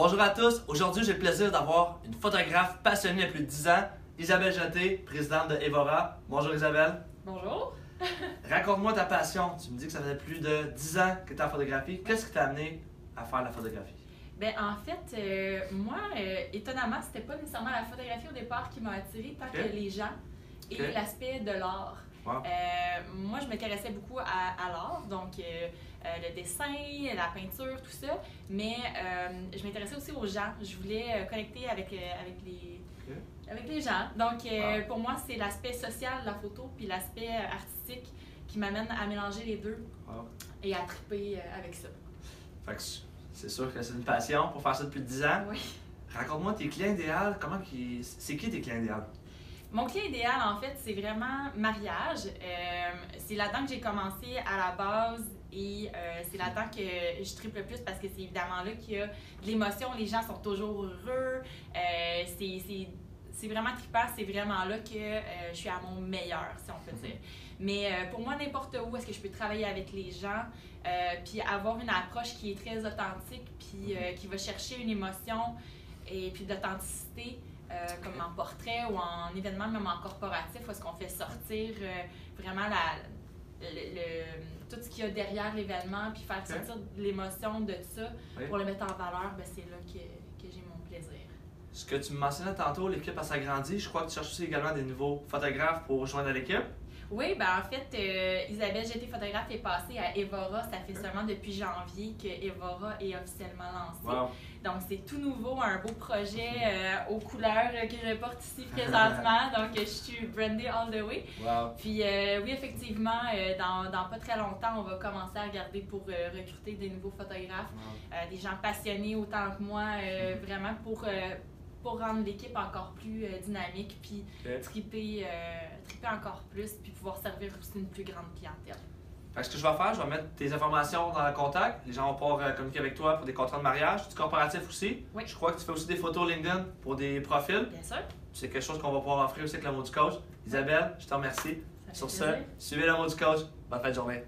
Bonjour à tous. Aujourd'hui, j'ai le plaisir d'avoir une photographe passionnée depuis 10 ans, Isabelle Jeté, présidente de Evora. Bonjour Isabelle. Bonjour. Raconte-moi ta passion. Tu me dis que ça faisait plus de 10 ans que tu es en photographie. Qu'est-ce qui t'a amené à faire la photographie? Ben, en fait, euh, moi, euh, étonnamment, c'était pas nécessairement la photographie au départ qui m'a attirée, tant que les gens et l'aspect de l'art. Wow. Euh, moi, je m'intéressais beaucoup à, à l'art, donc euh, euh, le dessin, la peinture, tout ça. Mais je m'intéressais aussi aux gens. Je voulais connecter avec, avec, les, avec les gens. Donc, pour moi, c'est l'aspect social de la photo puis l'aspect artistique qui m'amène à mélanger les deux et à triper avec ça. Fait que c'est sûr que c'est une passion pour faire ça depuis 10 ans. Oui. Raconte-moi tes clients idéaux. Comment qui... C'est qui tes clients idéaux? Mon client idéal, en fait, c'est vraiment mariage. Euh, c'est là-dedans que j'ai commencé à la base et euh, c'est là-dedans que je triple le plus parce que c'est évidemment là qu'il y a de l'émotion. Les gens sont toujours heureux. Euh, c'est- vraiment trippant. C'est vraiment là que je suis à mon meilleur, si on peut dire. Mais pour moi, n'importe où, est-ce que je peux travailler avec les gens, puis avoir une approche qui est très authentique, puis euh, qui va chercher une émotion et puis d'authenticité, euh, comme en portrait ou en événement, même en corporatif, où est-ce qu'on fait sortir euh, vraiment la, le, le- tout ce qu'il y a derrière l'événement, puis faire sortir l'émotion de ça Oui. pour le mettre en valeur, ben, c'est là que, que j'ai mon plaisir. Ce que tu me mentionnais tantôt, l'équipe a s'agrandi. Je crois que tu cherches aussi également des nouveaux photographes pour rejoindre l'équipe. Oui, ben en fait, euh, Isabelle Jeté Photographe est passée à Evora. Ça fait seulement depuis janvier que Evora est officiellement lancé. Wow. C'est tout nouveau, un beau projet euh, aux couleurs euh, que je porte ici présentement. Donc, je suis brandée all the way. Wow. Puis, euh, oui, effectivement, euh, dans, dans pas très longtemps, on va commencer à regarder pour recruter des nouveaux photographes, des gens passionnés autant que moi, euh, vraiment pour, pour rendre l'équipe encore plus dynamique, puis triper, triper encore plus, puis pouvoir servir aussi une plus grande clientèle. Fait que ce que je vais faire, je vais mettre tes informations dans le contact. Les gens vont pouvoir euh, communiquer avec toi pour des contrats de mariage. Du corporatif aussi. Oui. Je crois que tu fais aussi des photos LinkedIn pour des profils. Bien sûr. C'est quelque chose qu'on va pouvoir offrir aussi avec le mot du coach. Isabelle, je te remercie. Sur ce, suivez le mot du coach. Bonne fin de journée.